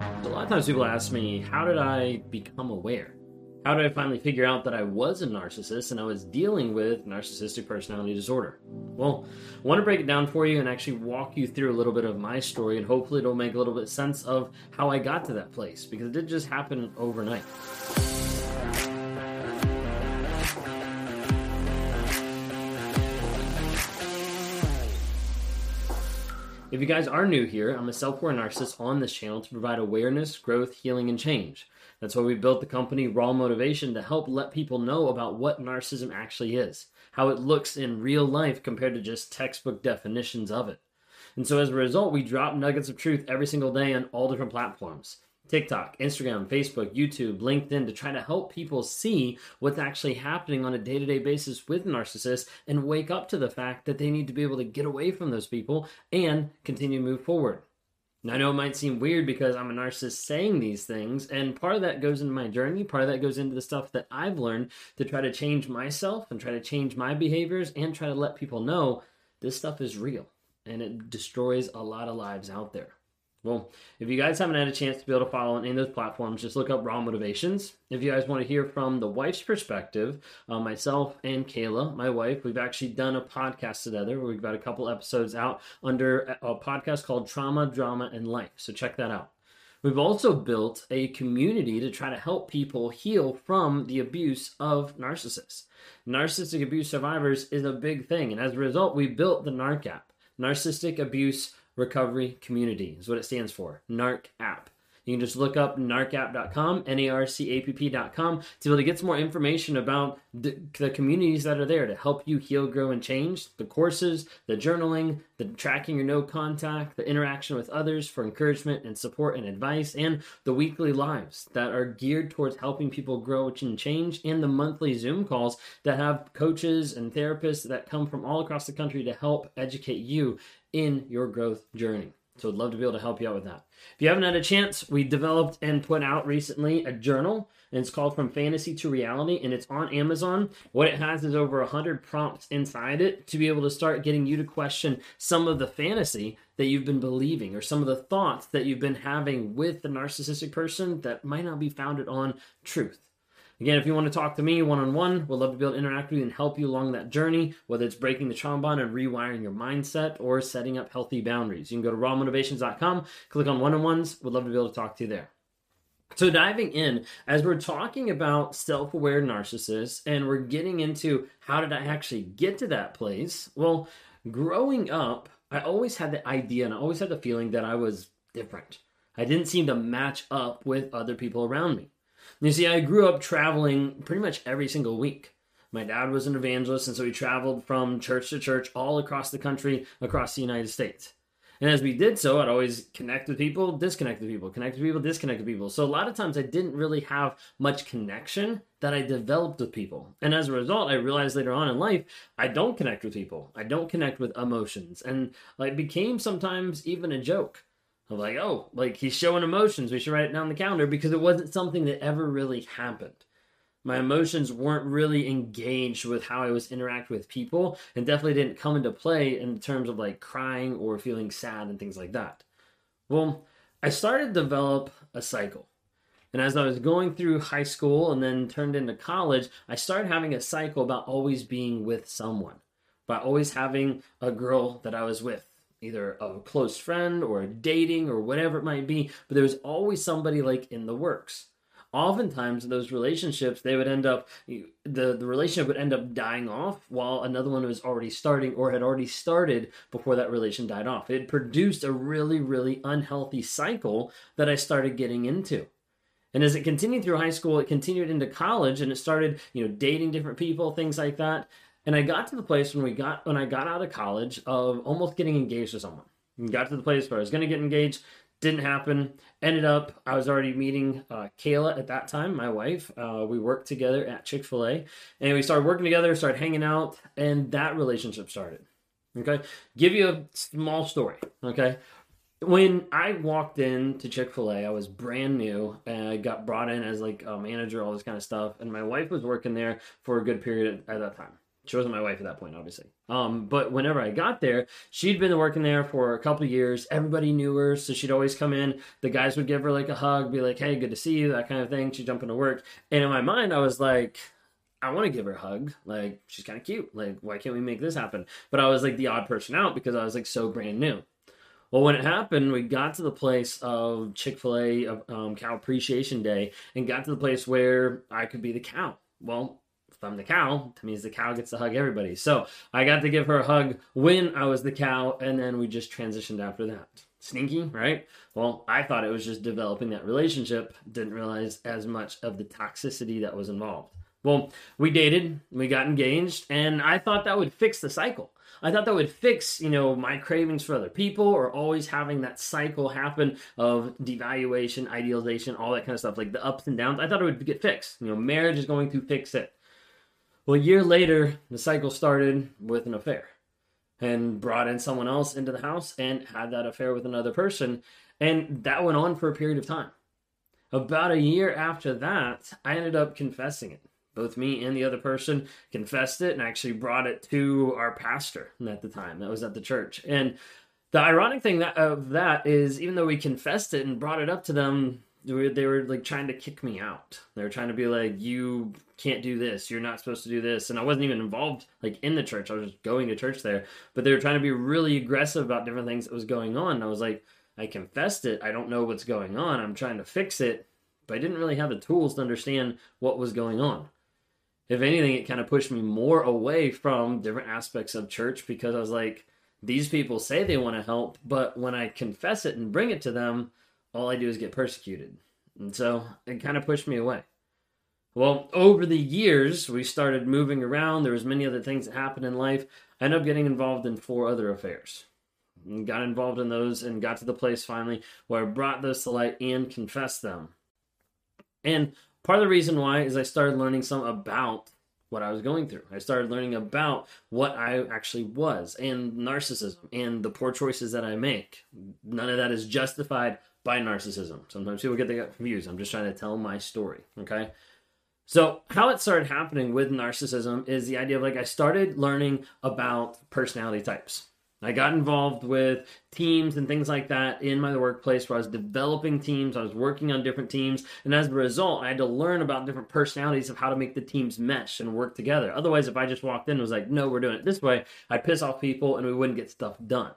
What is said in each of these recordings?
A lot of times people ask me, how did I become aware? How did I finally figure out that I was a narcissist and I was dealing with narcissistic personality disorder? Well, I want to break it down for you and actually walk you through a little bit of my story, and hopefully it'll make a little bit sense of how I got to that place because it did just happen overnight. If you guys are new here, I'm a self aware narcissist on this channel to provide awareness, growth, healing, and change. That's why we built the company Raw Motivation to help let people know about what narcissism actually is, how it looks in real life compared to just textbook definitions of it. And so as a result, we drop nuggets of truth every single day on all different platforms. TikTok, Instagram, Facebook, YouTube, LinkedIn to try to help people see what's actually happening on a day to day basis with narcissists and wake up to the fact that they need to be able to get away from those people and continue to move forward. Now, I know it might seem weird because I'm a narcissist saying these things, and part of that goes into my journey, part of that goes into the stuff that I've learned to try to change myself and try to change my behaviors and try to let people know this stuff is real and it destroys a lot of lives out there. Well, if you guys haven't had a chance to be able to follow on any of those platforms, just look up Raw Motivations. If you guys want to hear from the wife's perspective, uh, myself and Kayla, my wife, we've actually done a podcast together. We've got a couple episodes out under a podcast called Trauma, Drama, and Life. So check that out. We've also built a community to try to help people heal from the abuse of narcissists. Narcissistic abuse survivors is a big thing, and as a result, we built the NARC app, Narcissistic Abuse Recovery Community is what it stands for. NARC app. You can just look up narcapp.com, N A R C A P P.com, to be able to get some more information about the, the, communities that are there to help you heal, grow, and change. The courses, the journaling, the tracking your no contact, the interaction with others for encouragement and support and advice, and the weekly lives that are geared towards helping people grow and change, and the monthly Zoom calls that have coaches and therapists that come from all across the country to help educate you in your growth journey. So I'd love to be able to help you out with that. If you haven't had a chance, we developed and put out recently a journal, and it's called From Fantasy to Reality, and it's on Amazon. What it has is over 100 prompts inside it to be able to start getting you to question some of the fantasy that you've been believing or some of the thoughts that you've been having with the narcissistic person that might not be founded on truth. Again, if you want to talk to me one on one, we'd love to be able to interact with you and help you along that journey, whether it's breaking the trauma bond and rewiring your mindset or setting up healthy boundaries. You can go to rawmotivations.com, click on one on ones. We'd love to be able to talk to you there. So, diving in, as we're talking about self aware narcissists and we're getting into how did I actually get to that place? Well, growing up, I always had the idea and I always had the feeling that I was different. I didn't seem to match up with other people around me. You see, I grew up traveling pretty much every single week. My dad was an evangelist, and so he traveled from church to church all across the country, across the United States. And as we did so, I'd always connect with people, disconnect with people, connect with people, disconnect with people. So a lot of times I didn't really have much connection that I developed with people. And as a result, I realized later on in life, I don't connect with people. I don't connect with emotions. And it became sometimes even a joke. Like, oh, like he's showing emotions. We should write it down on the calendar because it wasn't something that ever really happened. My emotions weren't really engaged with how I was interacting with people and definitely didn't come into play in terms of like crying or feeling sad and things like that. Well, I started to develop a cycle. And as I was going through high school and then turned into college, I started having a cycle about always being with someone, about always having a girl that I was with either of a close friend or dating or whatever it might be, but there was always somebody like in the works. Oftentimes, those relationships, they would end up the the relationship would end up dying off while another one was already starting or had already started before that relation died off. It produced a really really unhealthy cycle that I started getting into. And as it continued through high school, it continued into college and it started, you know, dating different people, things like that. And I got to the place when we got when I got out of college of almost getting engaged to someone. Got to the place where I was going to get engaged, didn't happen. Ended up, I was already meeting uh, Kayla at that time, my wife. Uh, we worked together at Chick fil A and we started working together, started hanging out, and that relationship started. Okay. Give you a small story. Okay. When I walked in to Chick fil A, I was brand new and I got brought in as like a manager, all this kind of stuff. And my wife was working there for a good period at that time. She wasn't my wife at that point, obviously. Um, but whenever I got there, she'd been working there for a couple years. Everybody knew her, so she'd always come in. The guys would give her like a hug, be like, "Hey, good to see you," that kind of thing. She'd jump into work, and in my mind, I was like, I want to give her a hug. Like, she's kind of cute. Like, why can't we make this happen? But I was like the odd person out because I was like so brand new. Well, when it happened, we got to the place of Chick fil A, um, Cow Appreciation Day, and got to the place where I could be the cow. Well, if I'm the cow, that means the cow gets to hug everybody. So I got to give her a hug when I was the cow, and then we just transitioned after that. Sneaky, right? Well, I thought it was just developing that relationship, didn't realize as much of the toxicity that was involved. Well, we dated, we got engaged, and I thought that would fix the cycle. I thought that would fix, you know, my cravings for other people or always having that cycle happen of devaluation, idealization, all that kind of stuff, like the ups and downs. I thought it would get fixed. You know, marriage is going to fix it. Well, a year later, the cycle started with an affair and brought in someone else into the house and had that affair with another person. And that went on for a period of time. About a year after that, I ended up confessing it. Both me and the other person confessed it and actually brought it to our pastor at the time. That was at the church. And the ironic thing that, of that is, even though we confessed it and brought it up to them, they were, like trying to kick me out. They were trying to be like, "You can't do this. You're not supposed to do this." And I wasn't even involved like in the church. I was just going to church there, but they were trying to be really aggressive about different things that was going on. And I was like, "I confessed it. I don't know what's going on. I'm trying to fix it, but I didn't really have the tools to understand what was going on." If anything, it kind of pushed me more away from different aspects of church because I was like, these people say they want to help, but when I confess it and bring it to them, all I do is get persecuted. And so it kind of pushed me away. Well, over the years, we started moving around. There was many other things that happened in life. I ended up getting involved in four other affairs. And got involved in those and got to the place finally where I brought those to light and confessed them. And part of the reason why is I started learning some about what I was going through. I started learning about what I actually was and narcissism and the poor choices that I make. None of that is justified by narcissism. Sometimes people get confused. I'm just trying to tell my story, okay? So, how it started happening with narcissism is the idea of like I started learning about personality types. I got involved with teams and things like that in my workplace where I was developing teams, I was working on different teams, and as a result, I had to learn about different personalities of how to make the teams mesh and work together. Otherwise, if I just walked in and was like, no, we're doing it this way, I'd piss off people and we wouldn't get stuff done.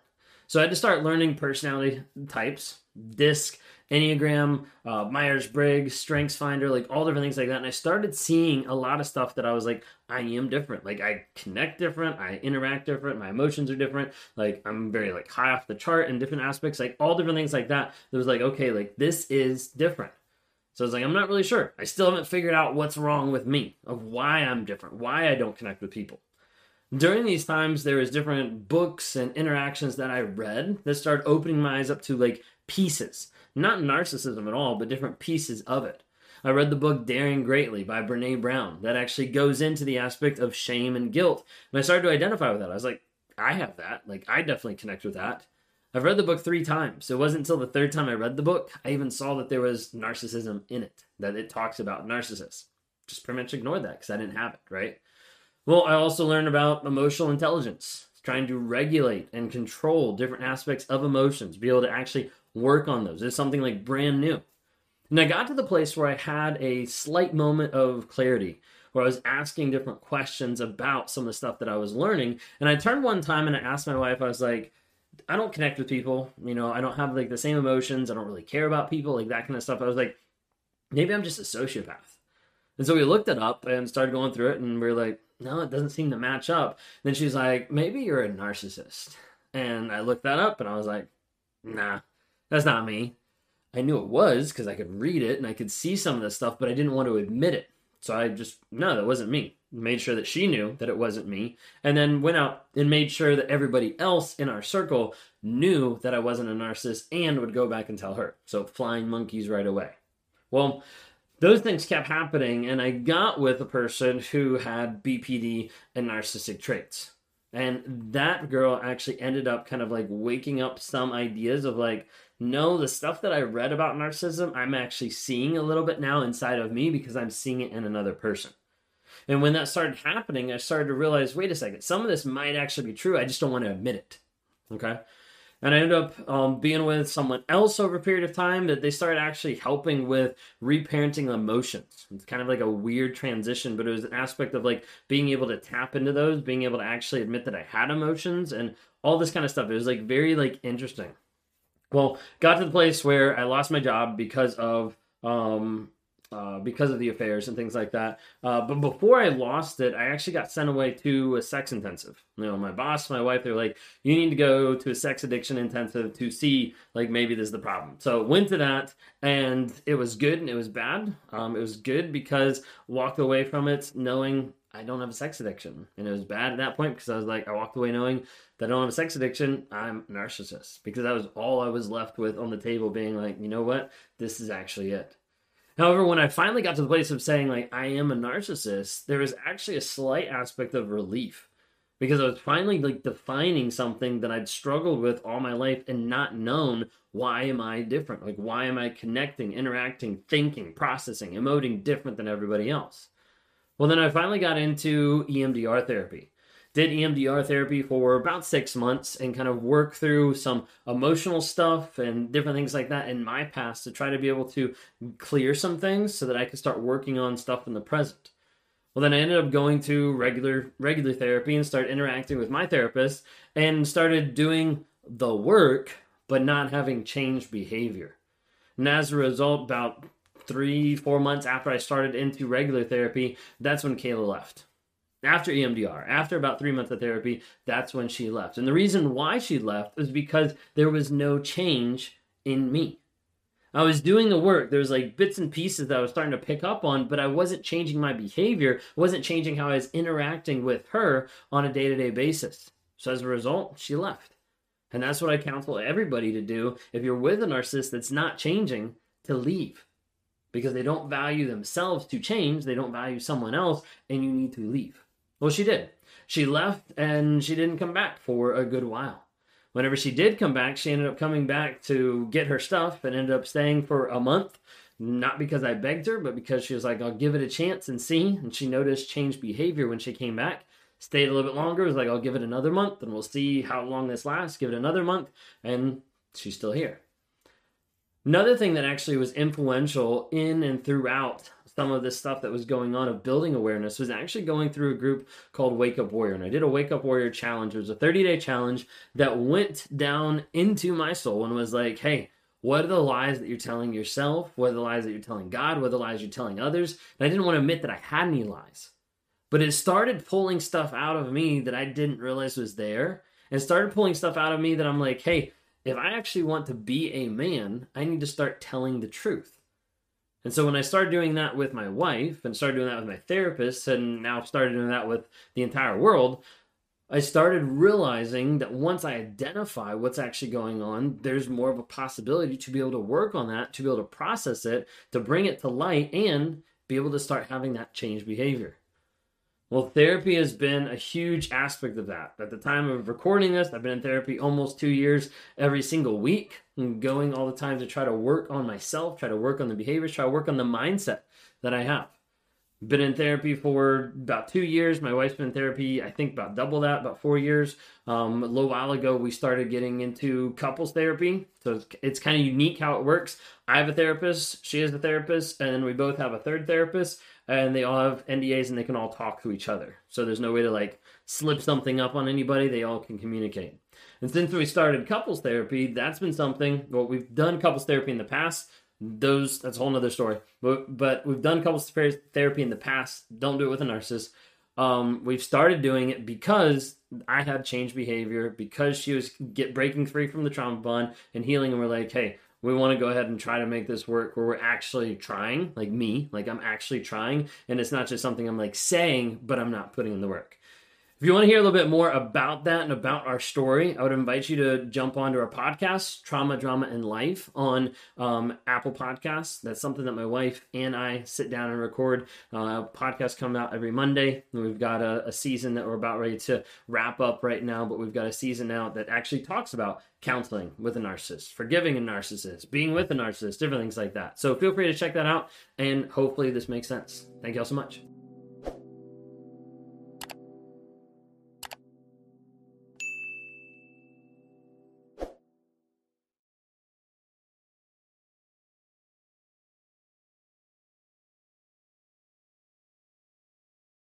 So I had to start learning personality types, DISC, Enneagram, uh, Myers Briggs, Strengths Finder, like all different things like that. And I started seeing a lot of stuff that I was like, I am different. Like I connect different, I interact different, my emotions are different. Like I'm very like high off the chart in different aspects, like all different things like that. It was like, okay, like this is different. So I was like, I'm not really sure. I still haven't figured out what's wrong with me, of why I'm different, why I don't connect with people during these times there was different books and interactions that i read that started opening my eyes up to like pieces. Not narcissism at all but different pieces of it. I read the book daring greatly by brene brown that actually goes into the aspect of shame and guilt. And i started to identify with that. I was like i have that. Like i definitely connect with that. I've read the book three times. So it wasn't until the third time i read the book i even saw that there was narcissism in it that it talks about narcissists. Just pretty much ignored that because i didn't have it right well, I also learned about emotional intelligence, trying to regulate and control different aspects of emotions, be able to actually work on those. It's something like brand new. And I got to the place where I had a slight moment of clarity, where I was asking different questions about some of the stuff that I was learning. And I turned one time and I asked my wife, I was like, I don't connect with people. You know, I don't have like the same emotions. I don't really care about people, like that kind of stuff. I was like, maybe I'm just a sociopath. And so we looked it up and started going through it, and we are like, no, it doesn't seem to match up. Then she's like, maybe you're a narcissist. And I looked that up and I was like, nah, that's not me. I knew it was because I could read it and I could see some of this stuff, but I didn't want to admit it So I just, no, that wasn't me. Made sure that she knew that it wasn't me. And then went out and made sure that everybody else in our circle knew that I wasn't a narcissist and would go back and tell her. So flying monkeys right away. Well, those things kept happening, and I got with a person who had BPD and narcissistic traits. And that girl actually ended up kind of like waking up some ideas of like, no, the stuff that I read about narcissism, I'm actually seeing a little bit now inside of me because I'm seeing it in another person. And when that started happening, I started to realize wait a second, some of this might actually be true. I just don't want to admit it. Okay. And I ended up um, being with someone else over a period of time that they started actually helping with reparenting emotions. It's kind of like a weird transition, but it was an aspect of like being able to tap into those, being able to actually admit that I had emotions and all this kind of stuff. It was like very like interesting. Well, got to the place where I lost my job because of um, uh, because of the affairs and things like that. Uh, but before I lost it, I actually got sent away to a sex intensive. You know, my boss, my wife, they're like, "You need to go to a sex addiction intensive to see like maybe this is the problem." So went to that, and it was good and it was bad. Um, it was good because walked away from it knowing I don't have a sex addiction, and it was bad at that point because I was like, I walked away knowing that I don't have a sex addiction. I'm a narcissist because that was all I was left with on the table, being like, you know what, this is actually it. However, when I finally got to the place of saying, like, I am a narcissist, there was actually a slight aspect of relief because I was finally like defining something that I'd struggled with all my life and not known why am I different? Like, why am I connecting, interacting, thinking, processing, emoting different than everybody else? Well, then I finally got into EMDR therapy did EMDR therapy for about six months and kind of work through some emotional stuff and different things like that in my past to try to be able to clear some things so that I could start working on stuff in the present. Well, then I ended up going to regular regular therapy and started interacting with my therapist and started doing the work, but not having changed behavior. And as a result, about three, four months after I started into regular therapy, that's when Kayla left after EMDR, after about three months of therapy, that's when she left. And the reason why she left was because there was no change in me. I was doing the work. There was like bits and pieces that I was starting to pick up on, but I wasn't changing my behavior, wasn't changing how I was interacting with her on a day to day basis. So as a result, she left. And that's what I counsel everybody to do. If you're with a narcissist that's not changing, to leave. Because they don't value themselves to change, they don't value someone else, and you need to leave. Well, she did. She left and she didn't come back for a good while. Whenever she did come back, she ended up coming back to get her stuff and ended up staying for a month. Not because I begged her, but because she was like, I'll give it a chance and see. And she noticed changed behavior when she came back. Stayed a little bit longer, was like, I'll give it another month and we'll see how long this lasts. Give it another month. And she's still here. Another thing that actually was influential in and throughout some of this stuff that was going on of building awareness was actually going through a group called Wake Up Warrior. And I did a Wake Up Warrior challenge. It was a 30 day challenge that went down into my soul and was like, hey, what are the lies that you're telling yourself? What are the lies that you're telling God? What are the lies you're telling others? And I didn't want to admit that I had any lies. But it started pulling stuff out of me that I didn't realize was there. And started pulling stuff out of me that I'm like, hey, if I actually want to be a man, I need to start telling the truth. And so when I started doing that with my wife and started doing that with my therapist and now started doing that with the entire world, I started realizing that once I identify what's actually going on, there's more of a possibility to be able to work on that, to be able to process it, to bring it to light, and be able to start having that change behavior. Well, therapy has been a huge aspect of that. At the time of recording this, I've been in therapy almost two years every single week, and going all the time to try to work on myself, try to work on the behaviors, try to work on the mindset that I have. Been in therapy for about two years. My wife's been in therapy, I think, about double that, about four years. Um, a little while ago, we started getting into couples therapy. So it's, it's kind of unique how it works. I have a therapist, she has a therapist, and we both have a third therapist and they all have NDAs and they can all talk to each other. So there's no way to like slip something up on anybody. They all can communicate. And since we started couples therapy, that's been something. Well, we've done couples therapy in the past. Those that's a whole nother story. But but we've done couples therapy in the past. Don't do it with a narcissist. Um, we've started doing it because I had changed behavior because she was get breaking free from the trauma bond and healing, and we're like, hey, we want to go ahead and try to make this work where we're actually trying, like me, like I'm actually trying, and it's not just something I'm like saying, but I'm not putting in the work. If you want to hear a little bit more about that and about our story, I would invite you to jump onto our podcast, Trauma, Drama, and Life, on um, Apple Podcasts. That's something that my wife and I sit down and record. Uh, podcasts come out every Monday. We've got a, a season that we're about ready to wrap up right now, but we've got a season out that actually talks about counseling with a narcissist, forgiving a narcissist, being with a narcissist, different things like that. So feel free to check that out, and hopefully this makes sense. Thank you all so much.